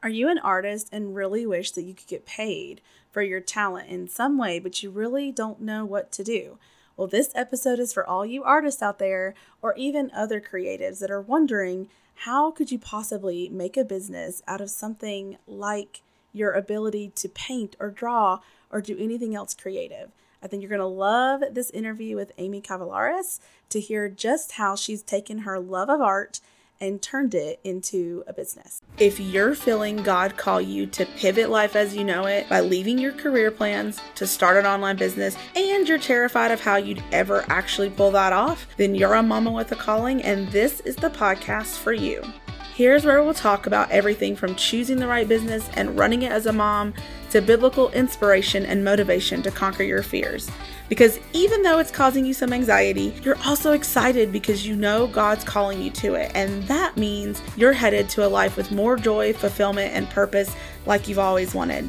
Are you an artist and really wish that you could get paid for your talent in some way, but you really don't know what to do? Well, this episode is for all you artists out there or even other creatives that are wondering how could you possibly make a business out of something like your ability to paint or draw or do anything else creative? I think you're going to love this interview with Amy Cavallaris to hear just how she's taken her love of art and turned it into a business. If you're feeling God call you to pivot life as you know it by leaving your career plans to start an online business and you're terrified of how you'd ever actually pull that off, then you're a mama with a calling and this is the podcast for you. Here's where we'll talk about everything from choosing the right business and running it as a mom to biblical inspiration and motivation to conquer your fears. Because even though it's causing you some anxiety, you're also excited because you know God's calling you to it. And that means you're headed to a life with more joy, fulfillment, and purpose like you've always wanted.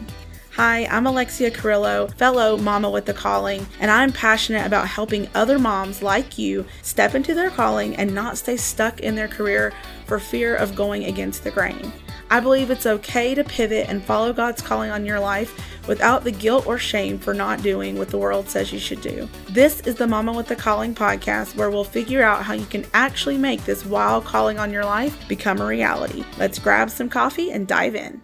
Hi, I'm Alexia Carrillo, fellow Mama with the Calling, and I'm passionate about helping other moms like you step into their calling and not stay stuck in their career for fear of going against the grain. I believe it's okay to pivot and follow God's calling on your life without the guilt or shame for not doing what the world says you should do. This is the Mama with the Calling podcast where we'll figure out how you can actually make this wild calling on your life become a reality. Let's grab some coffee and dive in.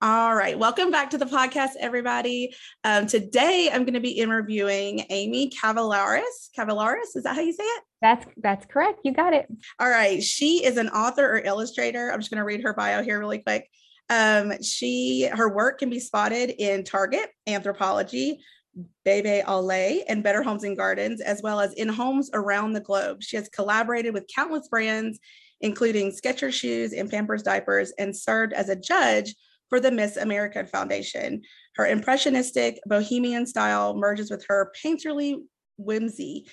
All right, welcome back to the podcast, everybody. Um, today, I'm going to be interviewing Amy Cavalares. Cavalares, is that how you say it? That's that's correct. You got it. All right, she is an author or illustrator. I'm just going to read her bio here really quick. Um, she her work can be spotted in Target, Anthropologie, Bebe au Lait, and Better Homes and Gardens, as well as in homes around the globe. She has collaborated with countless brands, including Skechers shoes and Pampers diapers, and served as a judge for the Miss America Foundation. Her impressionistic bohemian style merges with her painterly whimsy,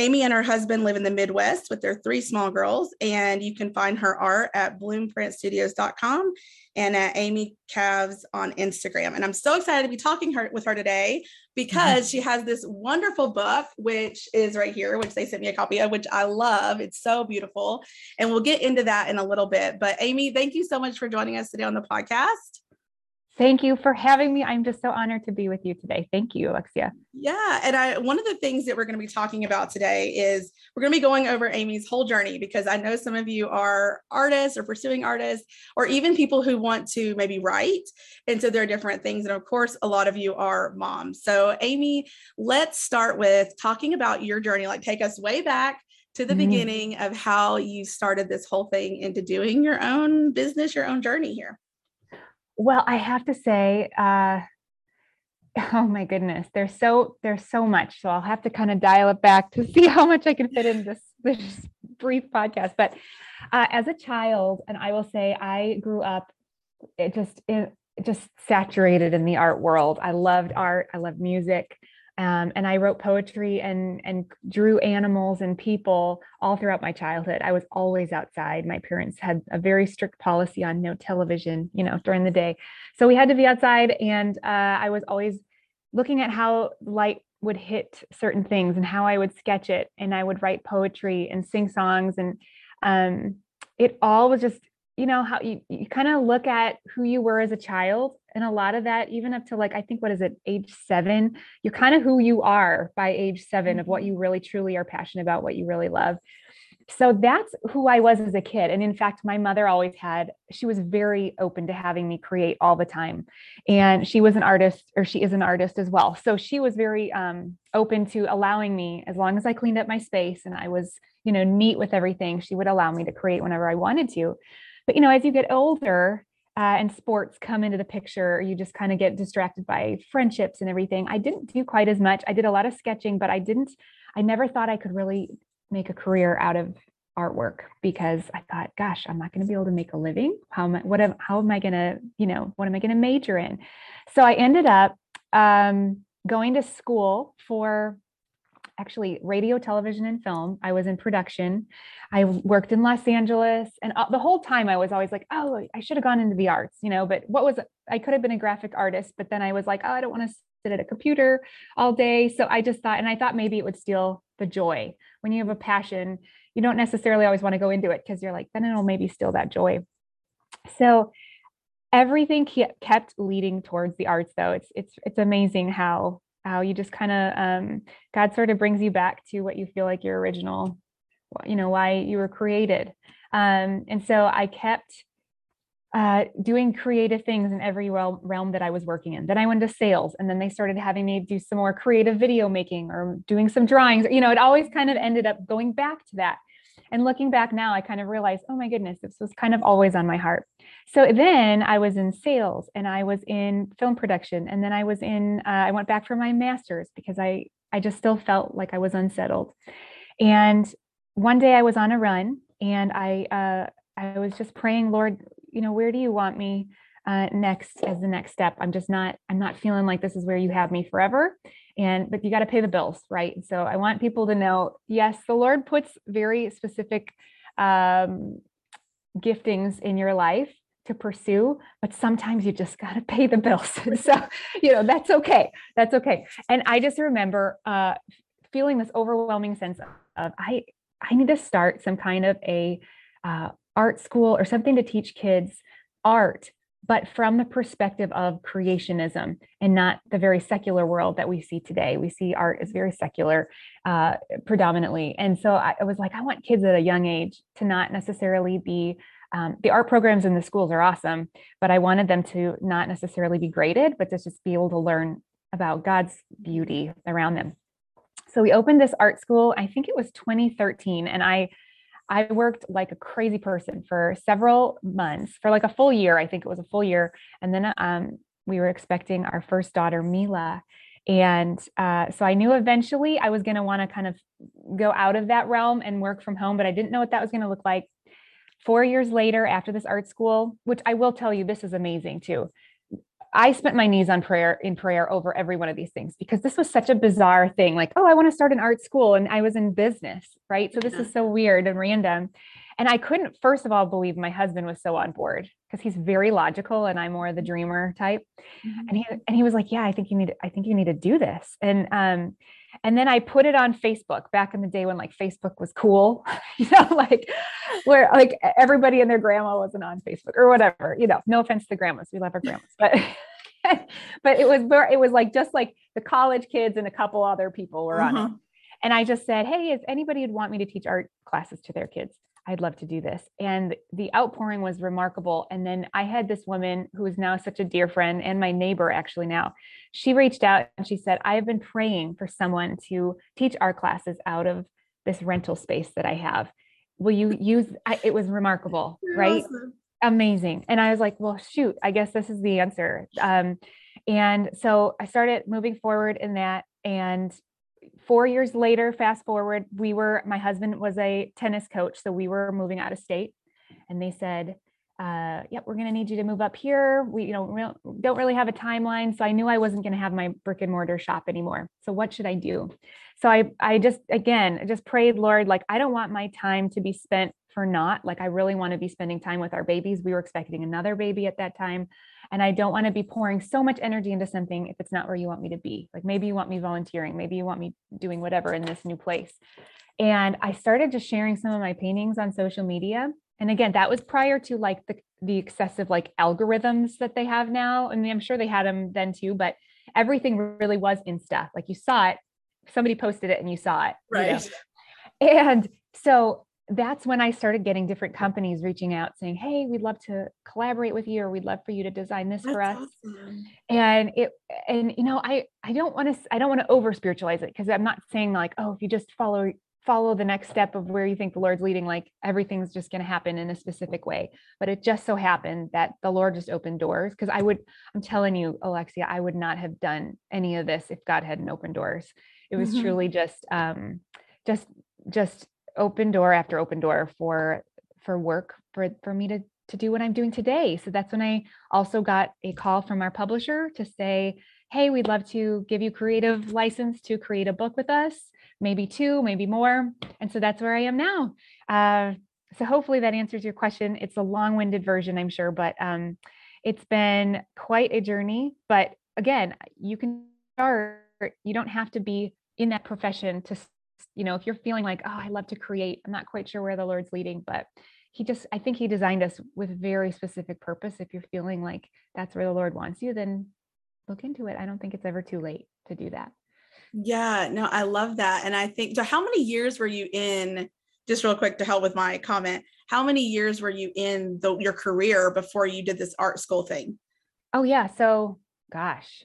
Amy and her husband live in the Midwest with their three small girls, and you can find her art at bloomprintstudios.com and at Amy Cavs on Instagram. And I'm so excited to be talking her, with her today because mm-hmm. she has this wonderful book, which is right here, which they sent me a copy of, which I love. It's so beautiful. And we'll get into that in a little bit. But Amy, thank you so much for joining us today on the podcast. Thank you for having me. I'm just so honored to be with you today. Thank you, Alexia. Yeah. And I one of the things that we're going to be talking about today is we're going to be going over Amy's whole journey because I know some of you are artists or pursuing artists, or even people who want to maybe write. And so there are different things. And of course, a lot of you are moms. So, Amy, let's start with talking about your journey. Like, take us way back to the mm-hmm. beginning of how you started this whole thing into doing your own business, your own journey here. Well, I have to say, uh, oh my goodness, there's so there's so much. So I'll have to kind of dial it back to see how much I can fit in this this brief podcast. But uh, as a child, and I will say, I grew up it just it, just saturated in the art world. I loved art. I loved music. Um, and I wrote poetry and and drew animals and people all throughout my childhood. I was always outside. My parents had a very strict policy on no television, you know, during the day, so we had to be outside. And uh, I was always looking at how light would hit certain things and how I would sketch it, and I would write poetry and sing songs, and um, it all was just you know how you, you kind of look at who you were as a child and a lot of that even up to like i think what is it age seven? You're kind of who you are by age 7 of what mm-hmm. you really truly are passionate about what you really love. So that's who i was as a kid. And in fact my mother always had she was very open to having me create all the time. And she was an artist or she is an artist as well. So she was very um, open to allowing me as long as i cleaned up my space and i was you know neat with everything she would allow me to create whenever i wanted to. But you know, as you get older uh, and sports come into the picture, you just kind of get distracted by friendships and everything. I didn't do quite as much. I did a lot of sketching, but I didn't. I never thought I could really make a career out of artwork because I thought, gosh, I'm not going to be able to make a living. How am I, what am, how am I going to, you know, what am I going to major in? So I ended up um, going to school for actually radio, television, and film. I was in production. I worked in Los Angeles. And uh, the whole time I was always like, oh, I should have gone into the arts, you know, but what was, I could have been a graphic artist, but then I was like, oh, I don't want to sit at a computer all day. So I just thought, and I thought maybe it would steal the joy. When you have a passion, you don't necessarily always want to go into it because you're like, then it'll maybe steal that joy. So everything kept leading towards the arts though it's it's it's amazing how how you just kind of um god sort of brings you back to what you feel like your original you know why you were created um and so i kept uh, doing creative things in every realm, realm that I was working in. Then I went to sales, and then they started having me do some more creative video making or doing some drawings. You know, it always kind of ended up going back to that. And looking back now, I kind of realized, oh my goodness, this was kind of always on my heart. So then I was in sales and I was in film production. And then I was in, uh, I went back for my master's because I, I just still felt like I was unsettled. And one day I was on a run and I, uh, I was just praying, Lord, you know, where do you want me uh, next as the next step? I'm just not, I'm not feeling like this is where you have me forever and but you got to pay the bills right? So i want people to know yes the lord puts very specific um, giftings in your life to pursue but sometimes you just got to pay the bills. So you know that's okay that's okay. And i just remember uh, feeling this overwhelming sense of i i need to start some kind of a uh, art school or something to teach kids art but from the perspective of creationism and not the very secular world that we see today. We see art as very secular uh, predominantly. And so I, I, was like, I want kids at a young age to not necessarily be. Um, the art programs in the schools are awesome, but I wanted them to not necessarily be graded, but to just be able to learn about God's beauty around them. So we opened this art school, I think it was 2013, and I I worked like a crazy person for several months, for like a full year. I think it was a full year. And then um, we were expecting our first daughter, Mila. And uh, so I knew eventually I was going to want to kind of go out of that realm and work from home, but I didn't know what that was going to look like. Four years later, after this art school, which I will tell you, this is amazing too. I spent my knees on prayer in prayer over every one of these things because this was such a bizarre thing. Like, oh, I want to start an art school, and I was in business, right? So this is so weird and random. And I couldn't, first of all, believe my husband was so on board because he's very logical, and I'm more of the dreamer type. Mm-hmm. And he and he was like, "Yeah, I think you need, I think you need to do this." And um, and then I put it on Facebook back in the day when like Facebook was cool, you know, like where like everybody and their grandma wasn't on Facebook or whatever, you know, no offense to the grandmas. We love our grandmas, but but it was it was like just like the college kids and a couple other people were on it. Mm-hmm. And I just said, Hey, is anybody would want me to teach art classes to their kids? I'd love to do this. And the outpouring was remarkable. And then I had this woman who is now such a dear friend and my neighbor actually now. She reached out and she said, I have been praying for someone to teach our classes out of this rental space that I have. Will you use I, it was remarkable, You're right? Awesome. Amazing. And I was like, well, shoot, I guess this is the answer. Um, and so I started moving forward in that. And four years later, fast forward, we were, my husband was a tennis coach. So we were moving out of state. And they said, uh, yep, we're going to need you to move up here. We, you know, don't really have a timeline. So I knew I wasn't going to have my brick and mortar shop anymore. So what should I do? So I, I just, again, just prayed, Lord, like, I don't want my time to be spent for not like, I really want to be spending time with our babies. We were expecting another baby at that time. And I don't want to be pouring so much energy into something if it's not where you want me to be. Like maybe you want me volunteering, maybe you want me doing whatever in this new place. And I started just sharing some of my paintings on social media. And again, that was prior to like the, the excessive like algorithms that they have now. I mean, I'm sure they had them then too, but everything really was Insta. Like you saw it, somebody posted it and you saw it. Right. You know? And so that's when I started getting different companies reaching out saying, Hey, we'd love to collaborate with you, or we'd love for you to design this that's for us. Awesome. And it, and you know, I, I don't want to, I don't want to over spiritualize it because I'm not saying like, oh, if you just follow, follow the next step of where you think the Lord's leading, like everything's just going to happen in a specific way. But it just so happened that the Lord just opened doors. Cause I would, I'm telling you, Alexia, I would not have done any of this if God hadn't opened doors. It was mm-hmm. truly just, um, just, just open door after open door for for work for for me to to do what I'm doing today. So that's when I also got a call from our publisher to say, "Hey, we'd love to give you creative license to create a book with us, maybe two, maybe more." And so that's where I am now. Uh, so hopefully that answers your question. It's a long-winded version, I'm sure, but um, it's been quite a journey. But again, you can start. You don't have to be in that profession to you know, if you're feeling like, oh, I love to create, I'm not quite sure where the Lord's leading, but he just i think he designed us with very specific purpose. If you're feeling like that's where the lord wants you then look into it. I don't think it's ever too late to do that. Yeah no i love that and i think so how many years were you in just real quick to help with my comment how many years were you in the, your career before you did this art school thing? Oh yeah so gosh.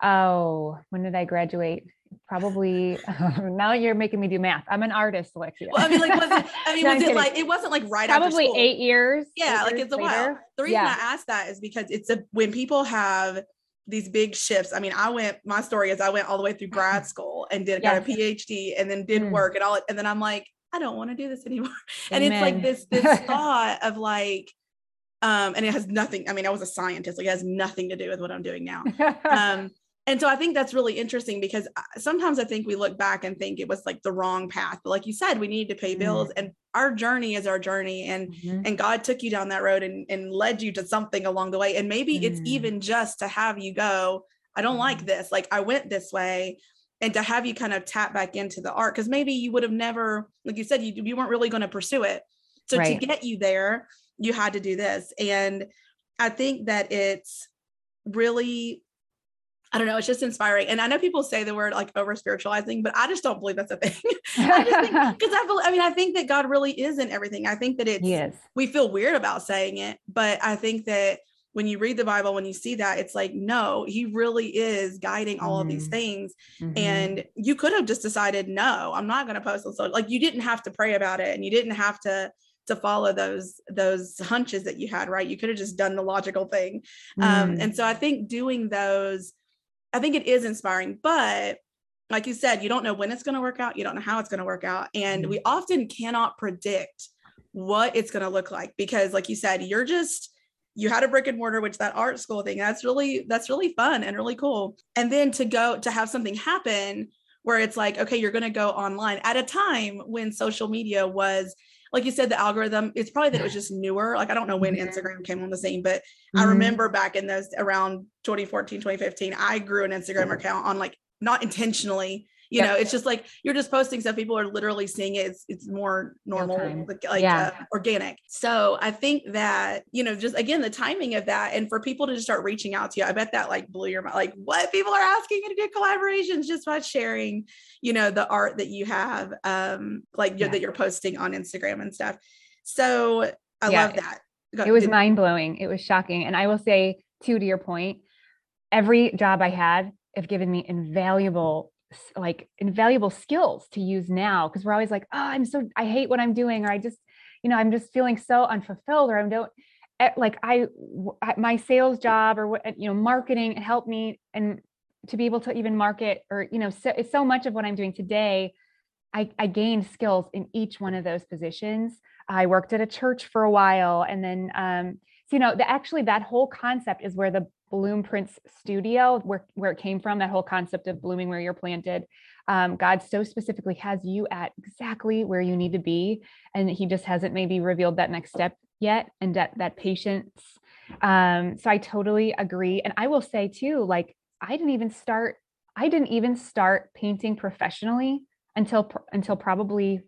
Oh when did i graduate probably now you're making me do math. I'm an artist, Alexia. Well, I mean, like, was it, I mean, no, was it like, it wasn't like right probably eight years. Yeah. Eight like years it's a later. while. The reason yeah. I asked that is because it's a, when people have these big shifts. I mean, I went, my story is I went all the way through grad school and did yes. got a PhD and then did mm. work and all, and then I'm like, I don't want to do this anymore. Amen. And it's like this, this thought of like, um, and it has nothing, I mean, I was a scientist, like it has nothing to do with what I'm doing now. Um, and so I think that's really interesting because uh, sometimes I think we look back and think it was like the wrong path. But like you said, we need to pay bills mm-hmm. and our journey is our journey. And mm-hmm. and God took you down that road and, and led you to something along the way. And maybe mm-hmm. it's mm. even just to have you go, I don't like mm-hmm. this. Like I went this way. And to have you kind of tap back into the art, because maybe you would have never, like you said, you, you weren't really going to pursue it. So right. to get you there, you had to do this. And I think that it's really I don't know, it's just inspiring. And I know people say the word like over spiritualizing, but I just don't believe that's a thing. I just think because I believe, I mean, I think that God really is in everything. I think that it's yes. we feel weird about saying it, but I think that when you read the Bible, when you see that, it's like, no, he really is guiding all mm-hmm. of these mm-hmm. things. Mm-hmm. And you could have just decided, no, I'm not going to post on social. Like you didn't have to pray about it and you didn't have to to follow those those hunches that you had right you could have just done the logical thing mm. um, and so i think doing those I think it is inspiring, but like you said, you don't know when it's going to work out. You don't know how it's going to work out. And we mm-hmm. often cannot predict what it's going to look like because, like you said, you're just, you had a brick and mortar, which that art school thing, that's really, that's really fun and really cool. And then to go to have something happen where it's like, okay, you're going to go online at a time when social media was like you said, the algorithm, it's probably that it was just newer. Like I don't know when mm-hmm. Instagram came on the scene, but mm-hmm. I remember back in those around 2014, 2015, I grew an Instagram account on like not intentionally, you yep. know it's just like you're just posting stuff people are literally seeing it it's, it's more normal like, like yeah. uh, organic so i think that you know just again the timing of that and for people to just start reaching out to you i bet that like blew your mind like what people are asking you to do collaborations just by sharing you know the art that you have um like yeah. that you're posting on instagram and stuff so i yeah. love that Go, it was did- mind-blowing it was shocking and i will say too to your point every job i had have given me invaluable like invaluable skills to use now because we're always like oh i'm so i hate what i'm doing or i just you know i'm just feeling so unfulfilled or i don't eh, like i my sales job or what you know marketing helped me and to be able to even market or you know so, so much of what i'm doing today I, I gained skills in each one of those positions. I worked at a church for a while and then um so you know the, actually that whole concept is where the Bloom Print Studio, where, where it came from, that whole concept of blooming where you're planted. Um, God so specifically has you at exactly where you need to be. And he just hasn't maybe revealed that next step yet and that, that patience. Um, so I totally agree. And I will say too, like, I didn't even start, I didn't even start painting professionally until, until probably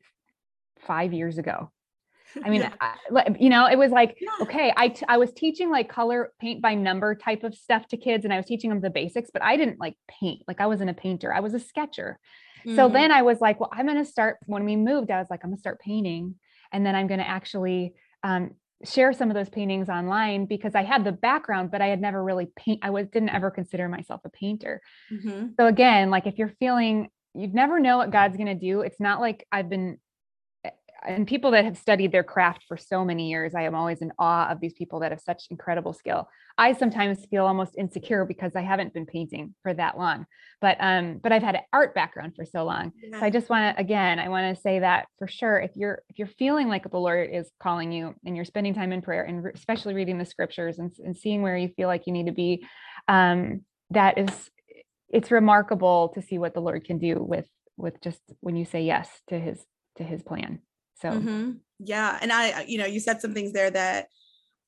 five years ago. I mean, yeah. I, you know, it was like, yeah. okay, I, t- I was teaching like color paint by number type of stuff to kids and I was teaching them the basics, but I didn't like paint. Like I wasn't a painter, I was a sketcher. Mm-hmm. So then I was like, well, I'm going to start when we moved, I was like, I'm going to start painting. And then I'm going to actually um, share some of those paintings online because I had the background, but I had never really paint. I was didn't ever consider myself a painter. Mm-hmm. So again, like if you're feeling, you'd never know what God's going to do. It's not like I've been and people that have studied their craft for so many years, I am always in awe of these people that have such incredible skill. I sometimes feel almost insecure because I haven't been painting for that long, but um, but I've had an art background for so long. Yeah. So I just want to again, I want to say that for sure, if you're if you're feeling like the Lord is calling you and you're spending time in prayer and re- especially reading the scriptures and, and seeing where you feel like you need to be, um, that is it's remarkable to see what the Lord can do with with just when you say yes to his to his plan. So mm-hmm. yeah. And I, you know, you said some things there that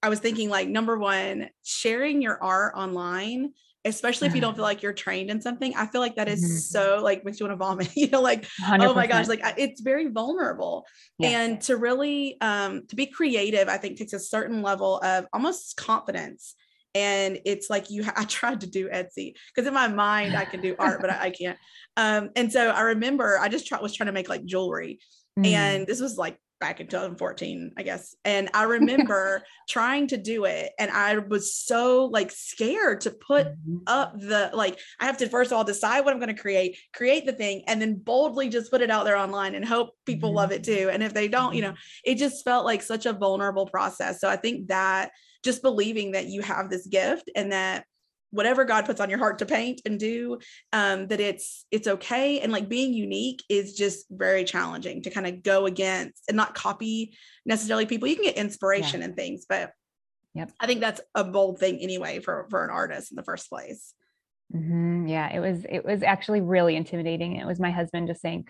I was thinking like number one, sharing your art online, especially if you don't feel like you're trained in something, I feel like that is Mhm. so like makes you want to vomit, you know, like, 100%. oh my gosh, like I- it's very vulnerable. Yeah. And to really um to be creative, I think takes a certain level of almost confidence. And it's like you I tried to do Etsy because in my mind I can do art, but I, I can't. Um, and so I remember I just try, was trying to make like jewelry Mm. and this was like back in 2014 i guess and i remember trying to do it and i was so like scared to put Mhm. up the like i have to first of all decide what i'm going to create create the thing and then boldly just put it out there online and hope people Mhm. love it too and if they don't you know it just felt like such a vulnerable process so i think that just believing that you have this gift and that whatever god puts on your heart to paint and do um that it's it's okay and like being unique is just very challenging to kind of go against and not copy necessarily people you can get inspiration and things but Yep. i think that's a bold thing anyway for for an artist in the first place Mhm. Yeah, it was it was actually really intimidating. It was my husband just saying,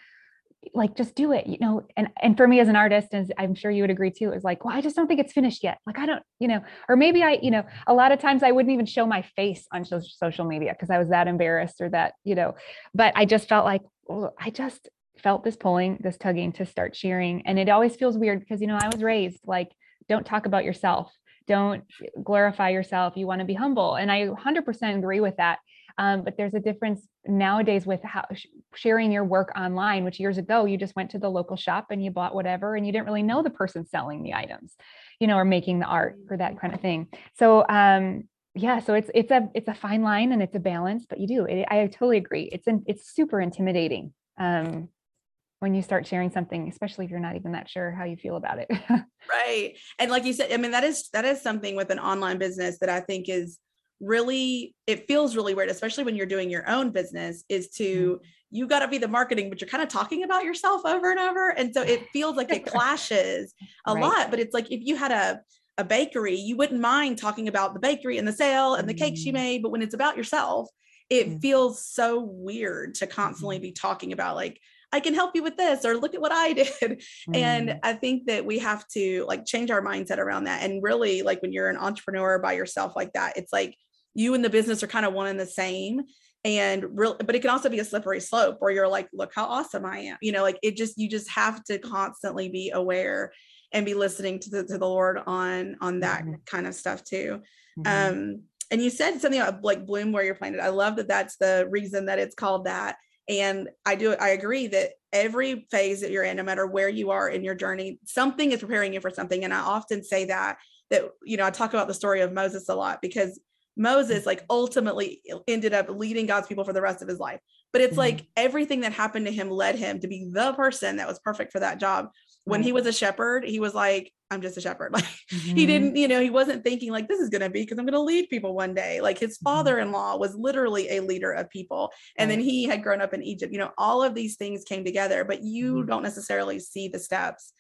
like, just do it, you know. And and for me as an artist, as I'm sure you would agree too, was like, well, I just don't think it's finished yet. Like, I don't, you know, or maybe I, you know, a lot of times I wouldn't even show my face on social media because I was that embarrassed or that, you know. But I just felt like, well, I just felt this pulling, this tugging to start sharing, and it always feels weird because you know I was raised like, don't talk about yourself, don't glorify yourself. You want to be humble, and I 100% agree with that. Um, but there's a difference nowadays with how sh- sharing your work online, which years ago you just went to the local shop and you bought whatever and you didn't really know the person selling the items, you know, or making the art or that kind of thing. So um, yeah, so it's it's a it's a fine line and it's a balance, but you do. It, I totally agree. It's in, it's super intimidating um, when you start sharing something, especially if you're not even that sure how you feel about it. right and like you said i mean that is that is something with an online business that i think is really it feels really weird especially when you're doing your own business is to you got to be the marketing but you're kind of talking about yourself over and over and so it feels like it clashes a Right. lot but it's like if you had a a bakery you wouldn't mind talking about the bakery and the sale and the cakes you Mm. made but when it's about yourself it Mm. feels so weird to constantly be talking about like i can help you with this or look at what i did and Mm, i think that we have to like change our mindset around that and really like when you're an entrepreneur by yourself like that it's like you and the business are kind of one and the same. And real but it can also be a slippery slope where you're like look how awesome i am. You know like it just you just have to constantly be aware and be listening to the, to the lord on on that Mhm. kind of stuff too. Mhm. um and you said something about like bloom where you're planted. I love that that's the reason that it's called that. And i do i agree that every phase that you're in no matter where you are in your journey something is preparing you for something. And i often say that that you know i talk about the story of moses a lot because moses like ultimately ended up leading god's people for the rest of his life but it's Mhm. like everything that happened to him led him to be the person that was perfect for that job when he was a shepherd he was like i'm just a shepherd like he Mhm. didn't you know he wasn't thinking like this is going to be because i'm going to lead people one day like his Mhm. father-in-law was literally a leader of people and then he had grown up in egypt you know all of these things came together but you Mhm. don't necessarily see the steps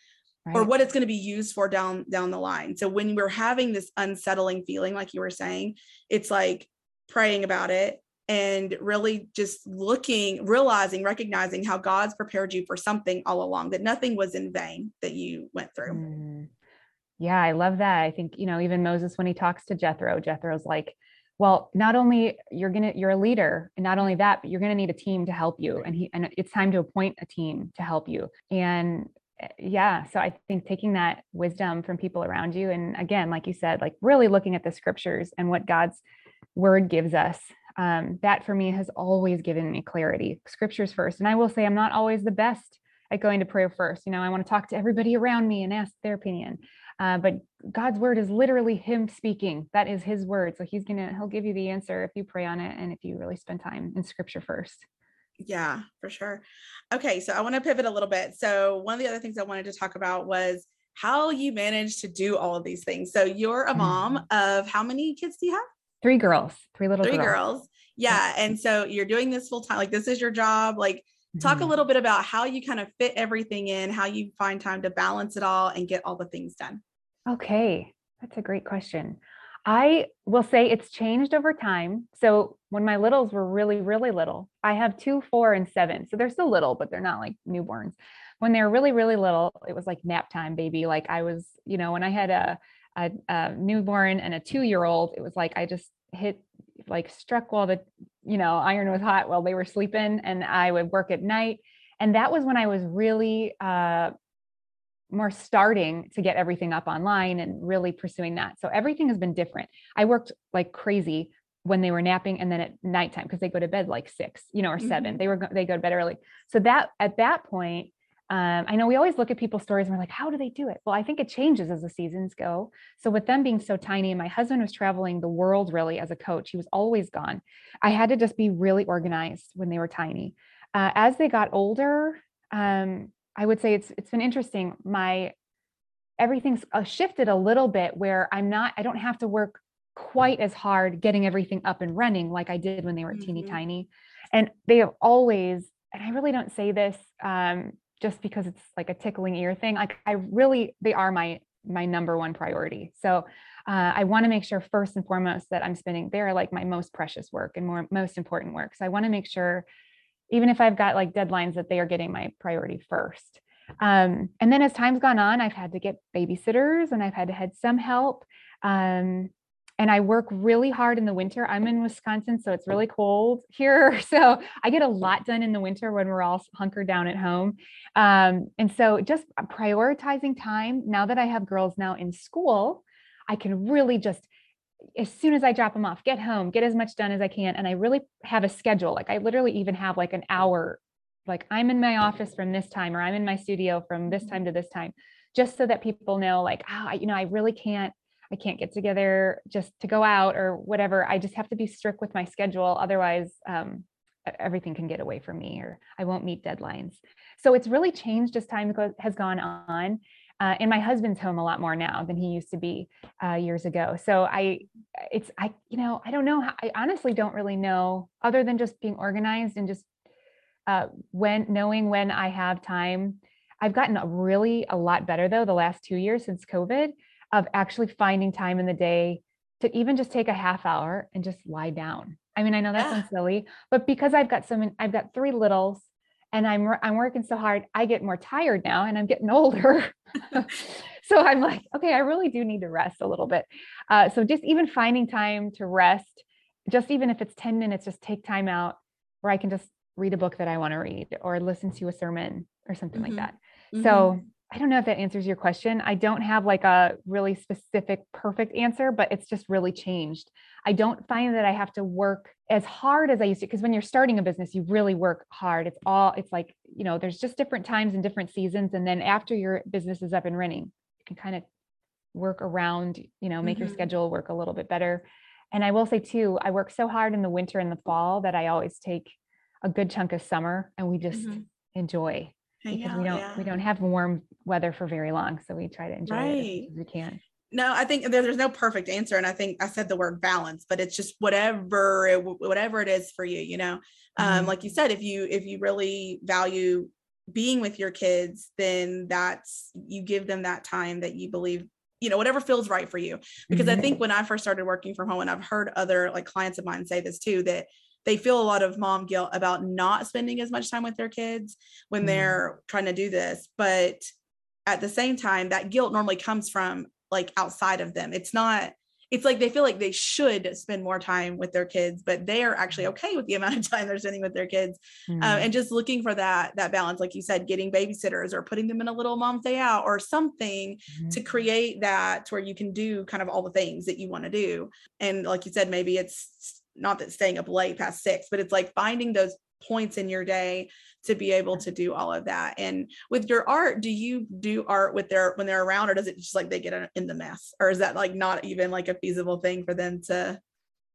or what it's going to be used for down down the line so when we're having this unsettling feeling like you were saying it's like praying about it and really just looking realizing recognizing how god's prepared you for something all along that nothing was in vain that you went through Mm. Yeah, I love that. I think, you know, even Moses, when he talks to Jethro, Jethro's like, well, not only you're gonna you're a leader, and not only that, but you're gonna need a team to help you. And he and it's time to appoint a team to help you. And yeah, so I think taking that wisdom from people around you, and again, like you said, like really looking at the scriptures and what God's word gives us. Um, that for me has always given me clarity. Scriptures first. And I will say I'm not always the best at going to prayer first. You know, I want to talk to everybody around me and ask their opinion. Uh, but God's word is literally Him speaking. That is His word. So He's gonna He'll give you the answer if you pray on it and if you really spend time in Scripture first. Yeah, for sure. Okay, so I want to pivot a little bit. So, one of the other things I wanted to talk about was how you managed to do all of these things. So, you're a mom of how many kids do you have? Three girls, three little Three girls. girls. Yeah. And so, you're doing this full time, like, this is your job. Like, talk a Mhm. little bit about how you kind of fit everything in, how you find time to balance it all and get all the things done. Okay, that's a great question. I will say it's changed over time. So when my littles were really, really little, I have two, four, and seven. So they're still little, but they're not like newborns. When they were really, really little, it was like nap time, baby. Like I was, you know, when I had a a, a newborn and a two year old, it was like I just hit like struck while the you know iron was hot while they were sleeping, and I would work at night. And that was when I was really uh, more starting to get everything up online and really pursuing that. So everything has been different. I worked like crazy when they were napping and then at nighttime because they go to bed like six, you know, or 7 mm-hmm. They were they go to bed early. So that at that point, um, I know we always look at people's stories and we're like, how do they do it? Well, I think it changes as the seasons go. So with them being so tiny, and my husband was traveling the world really as a coach. He was always gone. I had to just be really organized when they were tiny. Uh, as they got older, um, I would say it's it's been interesting. My everything's uh, shifted a little bit where I'm not. I don't have to work quite as hard getting everything up and running like I did when they were mm-hmm. teeny tiny. And they have always, and I really don't say this um, just because it's like a tickling ear thing. Like I really, they are my my number one priority. So uh, I want to make sure first and foremost that I'm spending they're like my most precious work and more most important work. So I want to make sure, even if I've got like deadlines, that they are getting my priority first. Um, and then as time's gone on, I've had to get babysitters and I've had to had some help. Um, and I work really hard in the winter. I'm in Wisconsin, so it's really cold here. So I get a lot done in the winter when we're all hunkered down at home. Um, and so just prioritizing time now that I have girls now in school, I can really just as soon as I drop them off, get home, get as much done as I can. And I really have a schedule. Like I literally even have like an hour, like I'm in my office from this time, or I'm in my studio from this time to this time, just so that people know, like, oh, I, you know, I really can't I can't get together just to go out or whatever. I just have to be strict with my schedule. Otherwise, um, everything can get away from me or I won't meet deadlines. So it's really changed as time has gone on. Uh, and my husband's home a lot more now than he used to be uh, years ago. So I, it's, I, you know, I don't know. How, I honestly don't really know other than just being organized and just uh, when knowing when I have time. I've gotten really a lot better though the last two years since COVID of actually finding time in the day to even just take a half hour and just lie down. I mean, I know that yeah. sounds silly, but because I've got so many, I've got three littles and I'm, I'm working so hard, I get more tired now and I'm getting older. so I'm like, okay, I really do need to rest a little bit. Uh, so just even finding time to rest, just even if it's 10 minutes, just take time out where I can just read a book that I want to read or listen to a sermon or something mm-hmm. like that. Mm-hmm. So I don't know if that answers your question. I don't have like a really specific, perfect answer, but it's just really changed. I don't find that I have to work as hard as I used to, because when you're starting a business, you really work hard. It's all, it's like, you know, there's just different times and different seasons. And then after your business is up and running, you can kind of work around, you know, make mm-hmm. your schedule work a little bit better. And I will say too, I work so hard in the winter and the fall that I always take a good chunk of summer and we just mm-hmm. enjoy because we don't yeah. we don't have warm weather for very long so we try to enjoy right. it as we can no i think there's no perfect answer and i think i said the word balance but it's just whatever it, whatever it is for you you know um, mm-hmm. um like you said if you if you really value being with your kids then that's you give them that time that you believe you know whatever feels right for you because mm-hmm. i think when i first started working from home and i've heard other like clients of mine say this too that they feel a lot of mom guilt about not spending as much time with their kids when mm. they're trying to do this but at the same time that guilt normally comes from like outside of them it's not it's like they feel like they should spend more time with their kids but they are actually mm-hmm. okay with the amount of time they're spending with their kids mm. and just looking for that that balance like you said getting babysitters or putting them in a little mom's day out or something mm. to mm-hmm. create that where you can do kind of all the things that you want to do and like you said maybe it's not that staying up late past six, but it's like finding those points in your day to be able to do all of that. And with your art, do you do art with their when they're around, or does it just like they get in the mess, or is that like not even like a feasible thing for them to?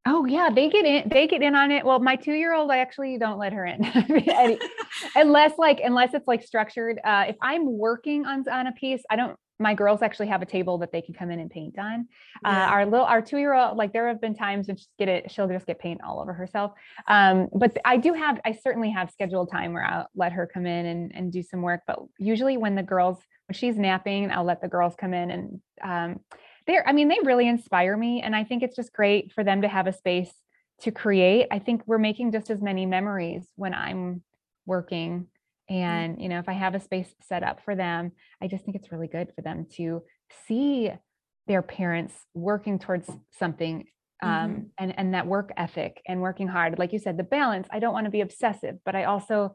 Oh yeah, they get in. They get in on it. Well, my two-year-old, I actually don't let her in, unless like unless it's like structured. Uh, if I'm working on on a piece, I don't my girls actually have a table that they can come in and paint on. Uh, yeah. Uh, our little, our two-year-old, like there have been times when she's get it, she'll just get paint all over herself. Um, but I do have, I certainly have scheduled time where I'll let her come in and, and do some work. But usually when the girls, when she's napping, I'll let the girls come in and um, they're, I mean, they really inspire me. And I think it's just great for them to have a space to create. I think we're making just as many memories when I'm working. And, you know, if I have a space set up for them, I just think it's really good for them to see their parents working towards something um, mm-hmm. and and that work ethic and working hard. Like you said the balance i don't want to be obsessive but i also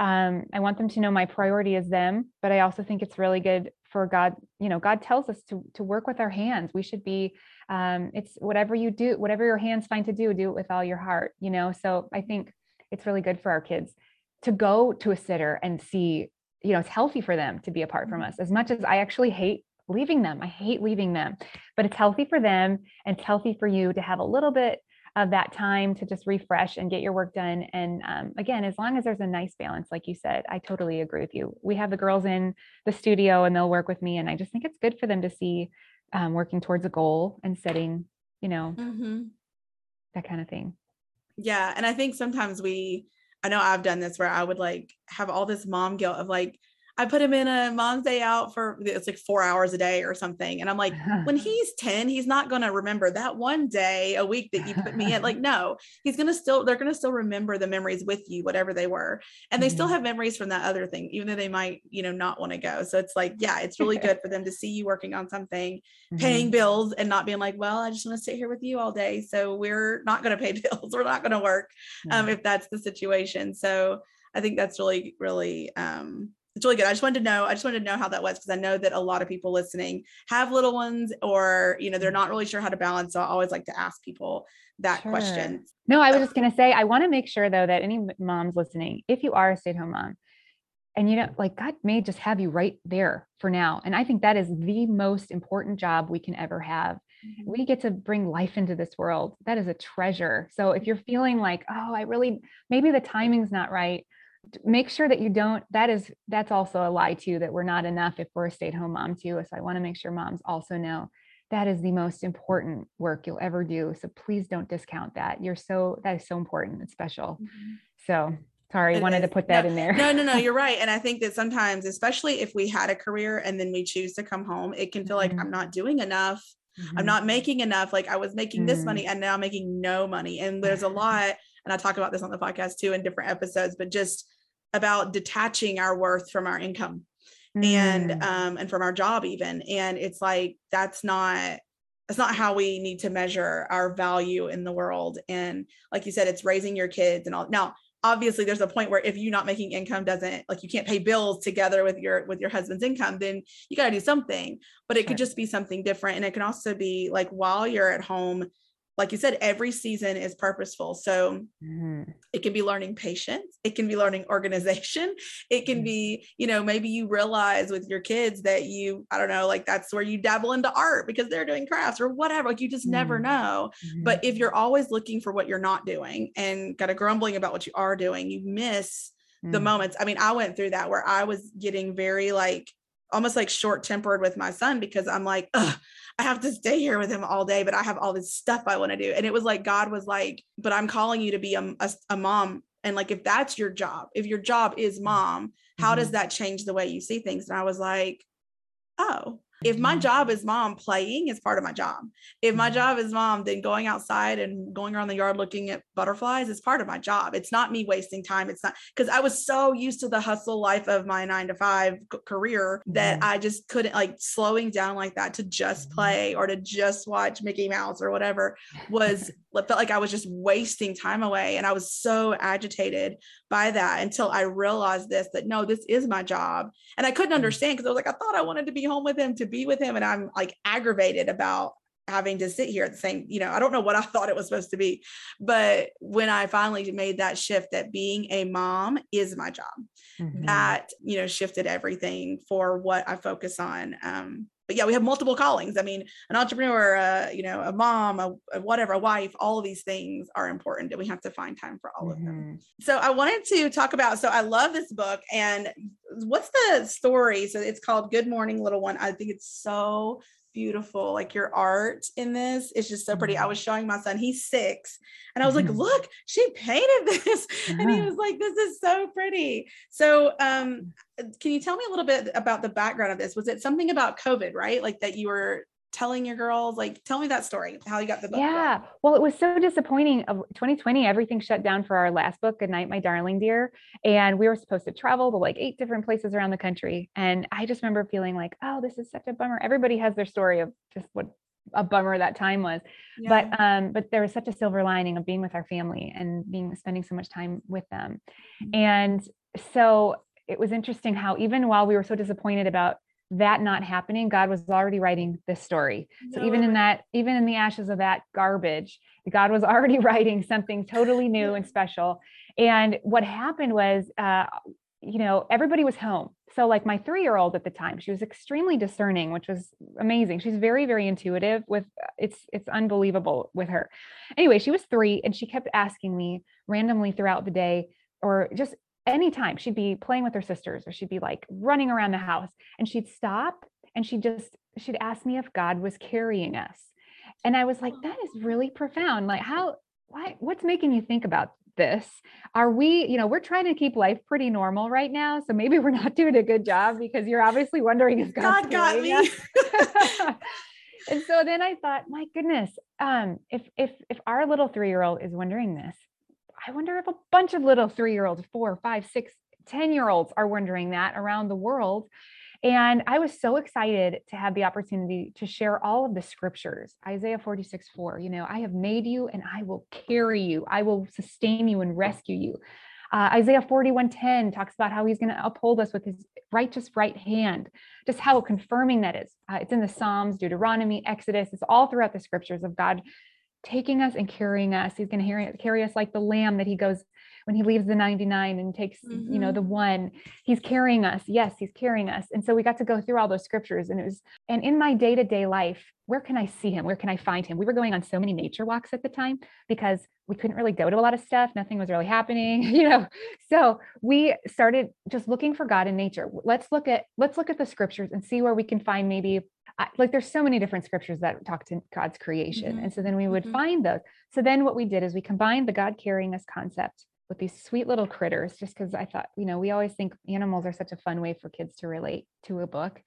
um, i want them to know my priority is them but i also think it's really good for god you know god tells us to to work with our hands. We should be um, it's whatever you do whatever your hands find to do do it with all your heart you know? So i think it's really good for our kids to go to a sitter and see you know it's healthy for them to be apart from mm-hmm. us as much as i actually hate leaving them. I hate leaving them, but it's healthy for them and it's healthy for you to have a little bit of that time to just refresh and get your work done. And um, again, as long as there's a nice balance, like you said, I totally agree with you. We have the girls in the studio and they'll work with me. And I just think it's good for them to see um, working towards a goal and setting, you know, mm-hmm. that kind of thing. Yeah. And I think sometimes we, I know I've done this where I would like have all this mom guilt of like, I put him in a mom's day out for it's like four hours a day or something. And I'm like, when he's 10, he's not going to remember that one day a week that you put me in. Like, no, he's going to still, they're going to still remember the memories with you, whatever they were. And they mm-hmm. still have memories from that other thing, even though they might, you know, not want to go. So it's like, yeah, it's really good for them to see you working on something, mm-hmm. paying bills and not being like, well, I just want to sit here with you all day. So we're not going to pay bills. We're not going to work um, if that's the situation. So I think that's really, really, um, it's really good. I just wanted to know, I just wanted to know how that was because I know that a lot of people listening have little ones or, you know, they're not really sure how to balance. So I always like to ask people that sure. question. No, I was just going to say, I want to make sure though that any moms listening, if you are a stay at home mom and you know, like God may just have you right there for now. And I think that is the most important job we can ever have. Mm-hmm. We get to bring life into this world. That is a treasure. So if you're feeling like, oh, I really, maybe the timing's not right make sure that you don't that is that's also a lie too that we're not enough if we're a stay-at-home mom too so i want to make sure moms also know that is the most important work you'll ever do so please don't discount that you're so that is so important it's special mm-hmm. so sorry wanted to put that no, in there no no no you're right and i think that sometimes especially if we had a career and then we choose to come home it can feel mm-hmm. like i'm not doing enough mm-hmm. i'm not making enough like i was making this money and now I'm making no money and there's a lot and I talk about this on the podcast too in different episodes, but just about detaching our worth from our income mm. and um and from our job even. And it's like that's not that's not how we need to measure our value in the world. And like you said, it's raising your kids and all. Now, obviously there's a point where if you're not making income doesn't like you can't pay bills together with your with your husband's income then you got to do something but it could just be something different and it can also be like while you're at home like you said, every season is purposeful. So mm-hmm. it can be learning patience, it can be learning organization, it can mm-hmm. be, you know, maybe you realize with your kids that you, I don't know, like that's where you dabble into art because they're doing crafts or whatever. Like you just mm-hmm. never know. But mm-hmm. if you're always looking for what you're not doing and kind of grumbling about what you are doing, you miss the mm. moments. I mean, I went through that where I was getting very like almost like short tempered with my son because I'm like, Ugh, I have to stay here with him all day, but I have all this stuff I want to do. And it was like, God was like, but I'm calling you to be a, a, a mom. And like, if that's your job, if your job is mm. mom, how mm-hmm. does that change the way you see things? And I was like, oh, if my mm-hmm. job is mom, playing is part of my job. If my mm-hmm. job is mom, then going outside and going around the yard looking at butterflies is part of my job. It's not me wasting time. It's not because I was so used to the hustle life of my nine to five career that mm-hmm. I just couldn't like slowing down like that to just play or to just watch Mickey Mouse or whatever was felt like I was just wasting time away. And I was so agitated by that until I realized this that no, this is my job. And I couldn't understand because I was like, I thought I wanted to be home with him to be with him. And I'm like aggravated about having to sit here at the same, you know, I don't know what I thought it was supposed to be. But when I finally made that shift that being a mom is my job, mm-hmm. that, you know, shifted everything for what I focus on. Um, but yeah, we have multiple callings. I mean, an entrepreneur, uh, you know, a mom, a, a, whatever, a wife, all of these things are important and we have to find time for all mm-hmm. of them. Mm-hmm. So I wanted to talk about, so I love this book and what's the story? So it's called Good Morning Little One. I think it's so beautiful. Like your art in this is just so pretty. I mm-hmm. was showing my son, he's six, and I was like, mm-hmm. look, she painted this. And he was like, this is so pretty. So um can you tell me a little bit about the background of this? Was it something about COVID, right? Like that you were telling your girls? Like, tell me that story, how you got the book. Yeah. Well, it was so disappointing. Of 2020, everything shut down for our last book, Good Night, My Darling Dear. And we were supposed to travel to like eight different places around the country. And I just remember feeling like, oh, this is such a bummer. Everybody has their story of just what a bummer that time was. Yeah. But um, but there was such a silver lining of being with our family and being spending so much time with them. Mm-hmm. And so it was interesting how even while we were so disappointed about that not happening, God was already writing this story. No. So even in that, even in the ashes of that garbage, God was already writing something totally new and special. And what happened was, uh, you know, everybody was home. So like my three-year-old at the time, she was extremely discerning, which was amazing. She's very, very intuitive with it's it's unbelievable with her. Anyway, she was three and she kept asking me randomly throughout the day or just anytime she'd be playing with her sisters or she'd be like running around the house and she'd stop and she just she'd ask me if God was carrying us. And I was like, that is really profound. Like how why what's making you think about this? Are we, you know, we're trying to keep life pretty normal right now. So maybe we're not doing a good job because you're obviously wondering if God's God got me. and so then I thought, my goodness, um, if if if our little three-year-old is wondering this, I wonder if a bunch of little three year olds, four, five, six, 10 year olds are wondering that around the world. And I was so excited to have the opportunity to share all of the scriptures. Isaiah 46, 4, you know, I have made you and I will carry you, I will sustain you and rescue you. Uh, Isaiah 41:10 talks about how he's going to uphold us with his righteous right hand. Just how confirming that is. Uh, it's in the Psalms, Deuteronomy, Exodus. It's all throughout the scriptures of God taking us and carrying us. He's going to carry us like the lamb that he goes when he leaves the 99 and takes, mm-hmm. you know, the mm-hmm. one. He's carrying us. Yes, he's carrying us. And so we got to go through all those scriptures. And it was, and in my day to day life, where can I see him? Where can I find him? We were going on so many nature walks at the time because we couldn't really go to a lot of stuff. Nothing was really happening, you know. So we started just looking for God in nature. Let's look at let's look at the scriptures and see where we can find maybe like there's so many different scriptures that talk to God's creation. Mm-hmm. And so then we would mm-hmm. find those. So then what we did is we combined the God carrying us concept with these sweet little critters, just because I thought, you know, we always think animals are such a fun way for kids to relate to a book.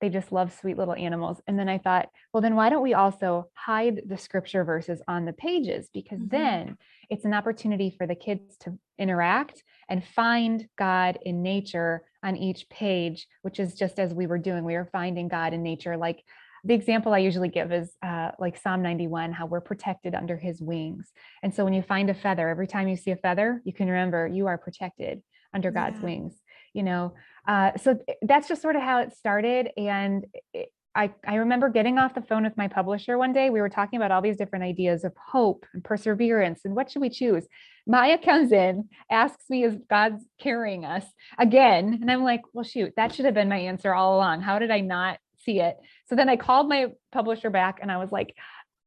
They just love sweet little animals. And then I thought, well, then why don't we also hide the scripture verses on the pages? Because mm-hmm. then it's an opportunity for the kids to interact and find God in nature on each page, which is just as we were doing, we were finding God in nature. Like the example I usually give is uh, like Psalm 91, how we're protected under his wings. And so when you find a feather, every time you see a feather, you can remember you are protected under God's yeah. wings, you know? Uh, so that's just sort of how it started. And it, I, I remember getting off the phone with my publisher one day. We were talking about all these different ideas of hope and perseverance and what should we choose. Maya comes in, asks me, Is God's carrying us again? And I'm like, Well, shoot, that should have been my answer all along. How did I not see it? So then I called my publisher back and I was like,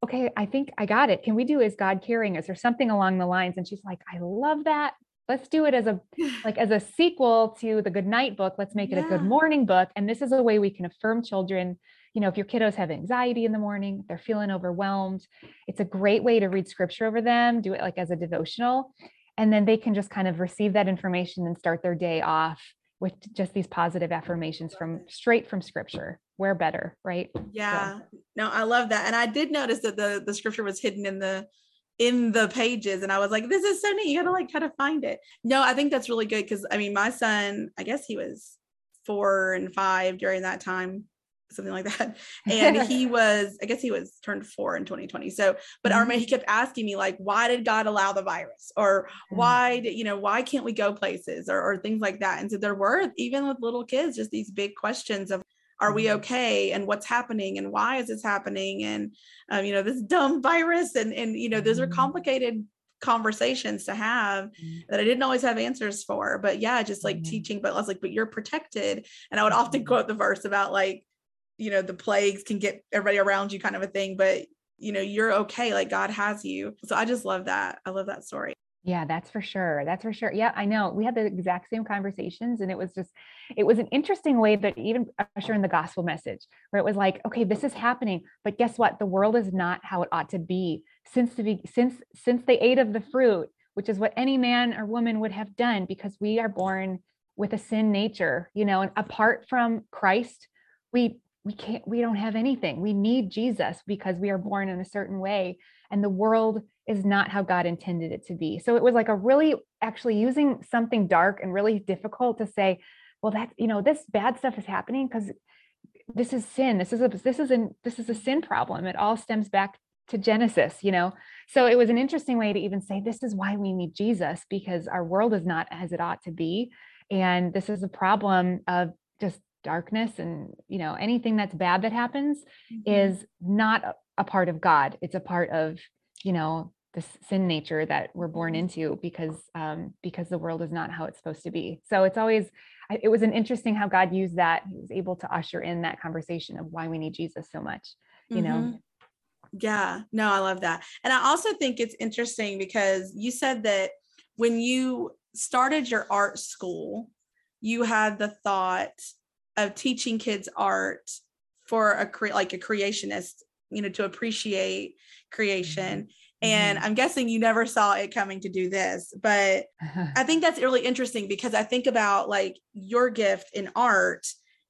Okay, I think I got it. Can we do Is God carrying us or something along the lines? And she's like, I love that let's do it as a like as a sequel to the good night book let's make it yeah. a good morning book and this is a way we can affirm children you know, if your kiddos have anxiety in the morning, they're feeling overwhelmed, it's a great way to read scripture over them, do it like as a devotional. And then they can just kind of receive that information and start their day off with just these positive affirmations from straight from scripture. Where better, right? Yeah. So. No, I love that. And I did notice that the the scripture was hidden in the in the pages and I was like, this is so neat. You gotta like try to find it. No, I think that's really good because I mean, my son, I guess he was four and five during that time something like that. And he was, I guess he was turned four in 2020. So, but mm-hmm. he kept asking me, like, why did God allow the virus? Or mm-hmm. why did, you know, why can't we go places or, or things like that? And so there were, even with little kids, just these big questions of, are we mm-hmm. okay and what's happening and why is this happening and um, you know this dumb virus and and you know those are mm-hmm. complicated conversations to have mm-hmm. that I didn't always have answers for. But yeah, just like mm-hmm. teaching, but I was like, but you're protected. And I would often quote the verse about like, you know the plagues can get everybody around you kind of a thing but you know you're okay like god has you so i just love that i love that story yeah that's for sure that's for sure yeah i know we had the exact same conversations and it was just it was an interesting way that even usher in the gospel message where it was like okay this is happening but guess what? The world is not how it ought to be since the since since they ate of the fruit which is what any man or woman would have done because we are born with a sin nature you know and apart from christ we we can't we don't have anything we need jesus because we are born in a certain way and the world is not how god intended it to be. So it was like a really actually using something dark and really difficult to say well that's you know this bad stuff is happening because this is sin. This is a this is a this is a sin problem. It all stems back to genesis you know? So it was an interesting way to even say this is why we need jesus because our world is not as it ought to be. And this is a problem of just darkness and you know anything that's bad that happens mm-hmm. is not a part of god. It's a part of you know the sin nature that we're born mm-hmm. into because um because the world is not how it's supposed to be so it's always it was an interesting how god used that he was able to usher in that conversation of why we need jesus so much you mm-hmm. know yeah no i love that and i also think it's interesting because you said that when you started your art school you had the thought of teaching kids art for a cre- like a creationist you know to appreciate creation mm-hmm. And mm-hmm. i'm guessing you never saw it coming to do this but i think that's really interesting because i think about like your gift in art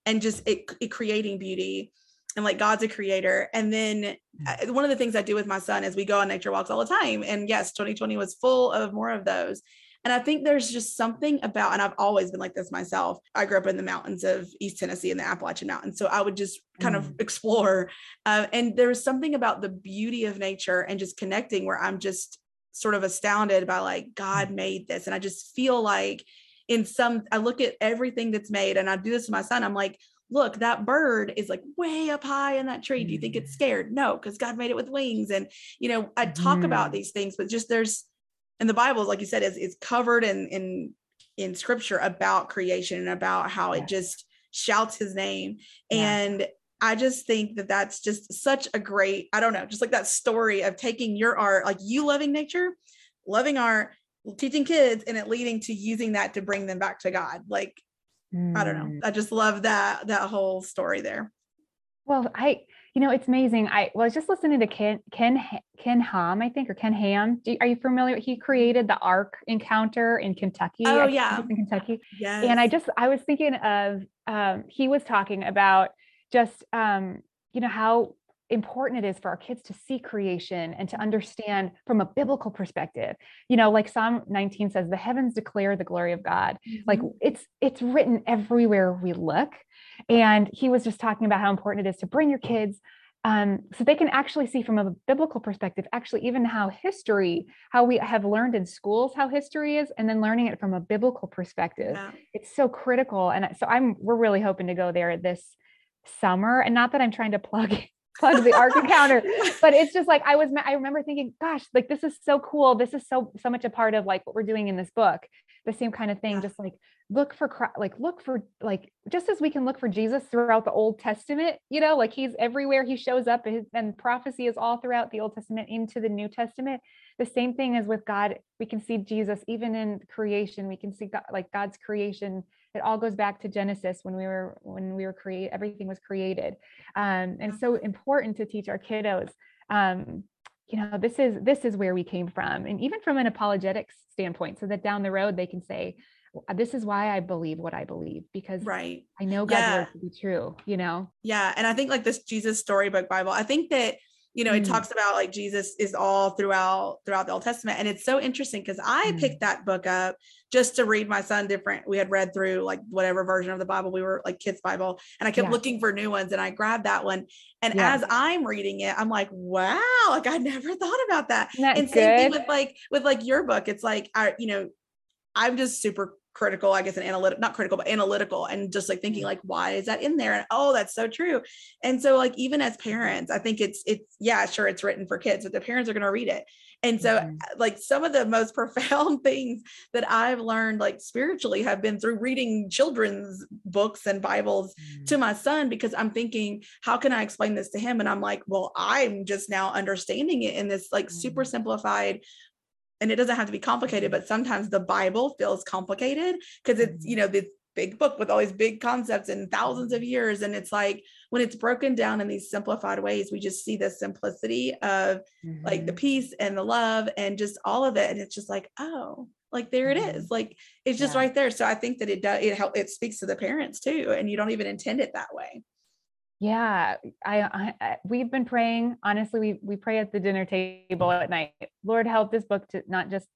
and just it, it creating beauty and like god's a creator and then mm. uh, one of the things i do with my son is we go on nature walks all the time and yes 2020 was full of more of those and I think there's just something about, and I've always been like this myself. I grew up in the mountains of East Tennessee in the Appalachian Mountains. So I would just kind mm. of explore. Uh, and there's something about the beauty of nature and just connecting where I'm just sort of astounded by like, God mm. made this. And I just feel like in some, I look at everything that's made and I do this to my son. I'm like, look, that bird is like way up high in that tree. Do you think it's mm. scared? No, because God made it with wings. And, you know, I talk mm. about these things, but just there's, and the bible like you said is, is covered in in in scripture about creation and about how it just shouts his name yeah. and i just think that that's just such a great i don't know just like that story of taking your art like you loving nature loving art teaching kids and it leading to using that to bring them back to god like mm. i don't know mm. i just love that that whole story there well i you know, it's amazing. I was just listening to Ken Ken Ken Ham, I think, or Ken Ham. You, are you familiar? He created the Ark Encounter in Kentucky. Oh yeah, in Kentucky. Yes. And I just I was thinking of um, he was talking about just um, you know how important it is for our kids to see creation and to understand from a biblical perspective you know like psalm 19 says the heavens declare the glory of god mm-hmm. like it's it's written everywhere we look and he was just talking about how important it is to bring your kids um, so they can actually see from a biblical perspective, actually, even how history, how we have learned in schools how history is, and then learning it from a biblical perspective. Yeah. It's so critical. And so I'm we're really hoping to go there this summer. And not that I'm trying to plug plug the Ark Encounter but it's just like i was i remember thinking gosh like this is so cool this is so so much a part of like what we're doing in this book the same kind of thing yeah. just like look for like look for like just as we can look for jesus throughout the old testament you know like he's everywhere he shows up and prophecy is all throughout the old testament into the new testament. The same thing as with god we can see jesus even in creation we can see god, like god's creation. It all goes back to genesis when we were when we were create everything was created. Um, and so important to teach our kiddos um, you know this is this is where we came from and even from an apologetics standpoint so that down the road they can say this is why I believe what I believe because right. I know God's yeah. word to be true, you know? Yeah. And I think like this Jesus storybook Bible, I think that, you know, mm. it talks about like Jesus is all throughout throughout the Old Testament. And it's so interesting because I mm. picked that book up just to read my son different. We had read through like whatever version of the Bible we were like kids Bible. And I kept yeah. looking for new ones and I grabbed that one. And yeah. as I'm reading it, I'm like, wow, like I never thought about that. and same thing with like with like your book. It's like I, you know, I'm just super critical, I guess, and analytic, not critical, but analytical, and just like thinking, mm-hmm. like, why is that in there? And oh, that's so true. And so, like, even as parents, I think it's, it's, yeah, sure, it's written for kids, but the parents are going to read it. And so, mm-hmm. Like, some of the most profound things that I've learned, like, spiritually, have been through reading children's books and Bibles mm-hmm. to my son because I'm thinking, how can I explain this to him? And I'm like, well, I'm just now understanding it in this, like, super mm-hmm. simplified and it doesn't have to be complicated but sometimes the bible feels complicated because it's you mm-hmm. know this big book with all these big concepts and thousands of years and it's like when it's broken down in these simplified ways we just see the simplicity of mm-hmm. like the mm-hmm. peace and the love and just all of it and it's just like oh like there mm-hmm. it is like it's just yeah. right there so i think that it does it help it speaks to the parents too and you don't even intend it that way Yeah, I, I, I, we've been praying. Honestly, we we pray at the dinner table at night. Lord, help this book to not just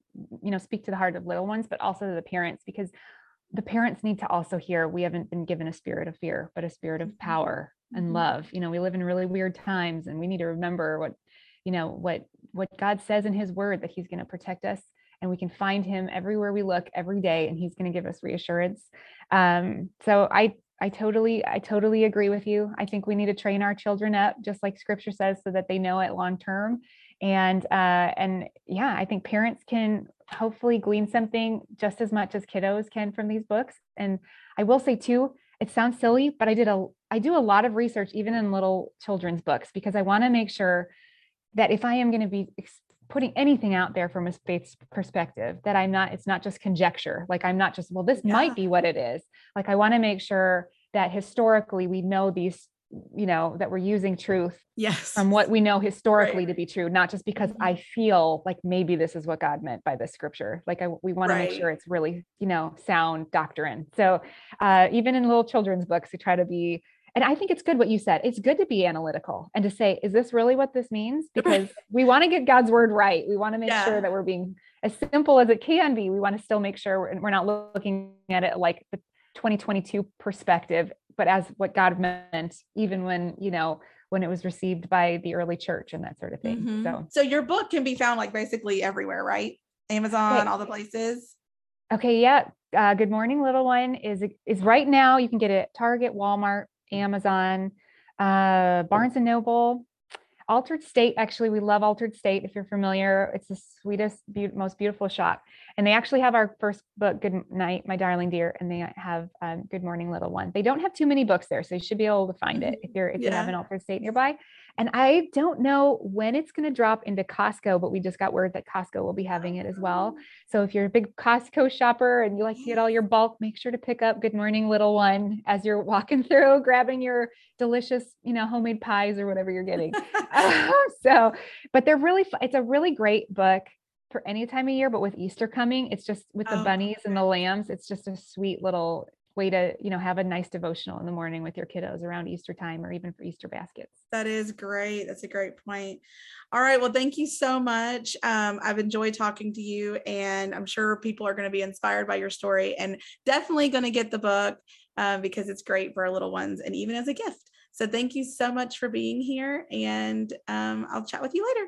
you know speak to the heart of little ones, but also to the parents because the parents need to also hear we haven't been given a spirit of fear, but a spirit of mm-hmm. power and mm-hmm. love. You know, we live in really weird times, and we need to remember what you know what what God says in His Word that He's going to protect us and we can find him everywhere we look every day and he's going to give us reassurance um, so i I totally, I totally agree with you. I think we need to train our children up, just like Scripture says, so that they know it long term. And uh, and yeah, I think parents can hopefully glean something just as much as kiddos can from these books. And I will say too, it sounds silly, but I did a, I do a lot of research even in little children's books because I want to make sure that if I am going to be putting anything out there from a faith perspective that i'm not it's not just conjecture like i'm not just well this yeah. might be what it is like i want to make sure that historically we know these you know that we're using truth yes from what we know historically right. to be true not just because mm-hmm. i feel like maybe this is what god meant by this scripture like I, we want right. to make sure it's really you know sound doctrine so uh, even in little children's books we try to be and I think it's good what you said. It's good to be analytical and to say, is this really what this means? Because we want to get God's word right. We want to make yeah. sure that we're being as simple as it can be. We want to still make sure we're, we're not looking at it like the 2022 perspective, but as what God meant, even when, you know, when it was received by the early church and that sort of thing. Mm-hmm. So, so your book can be found like basically everywhere, right? Amazon, okay. all the places. Okay. Yeah. Uh, Good morning, little one is is right now. You can get it at Target, Walmart, Amazon, uh, Barnes and Noble, Altar'd State. Actually, we love Altar'd State. If you're familiar, it's the sweetest, be- most beautiful shop. And they actually have our first book, Good Night, My Darling Dear, and they have um, Good Morning, Little One. They don't have too many books there, so you should be able to find it if you're if yeah. you have an Altar'd State nearby. And I don't know when it's going to drop into Costco, but we just got word that Costco will be having it as well. So if you're a big Costco shopper and you like to get all your bulk, make sure to pick up Good Morning Little One as you're walking through, grabbing your delicious, you know, homemade pies or whatever you're getting. so, but they're really, it's a really great book for any time of year, but with Easter coming, it's just with the oh, bunnies and the lambs, it's just a sweet little way to you know have a nice devotional in the morning with your kiddos around easter time or even for easter baskets. That is great. That's a great point. All right well thank you so much. Um, i've enjoyed talking to you and i'm sure people are going to be inspired by your story and definitely going to get the book um, because it's great for our little ones and even as a gift. So thank you so much for being here and um, i'll chat with you later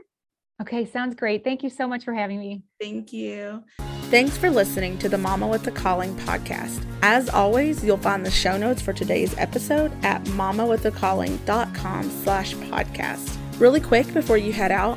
okay sounds great thank you so much for having me thank you Thanks for listening to the Mama with a Calling podcast. As always, you'll find the show notes for today's episode at mamawithacalling.com slash podcast. Really quick before you head out,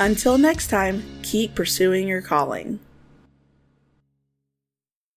Until next time, keep pursuing your calling.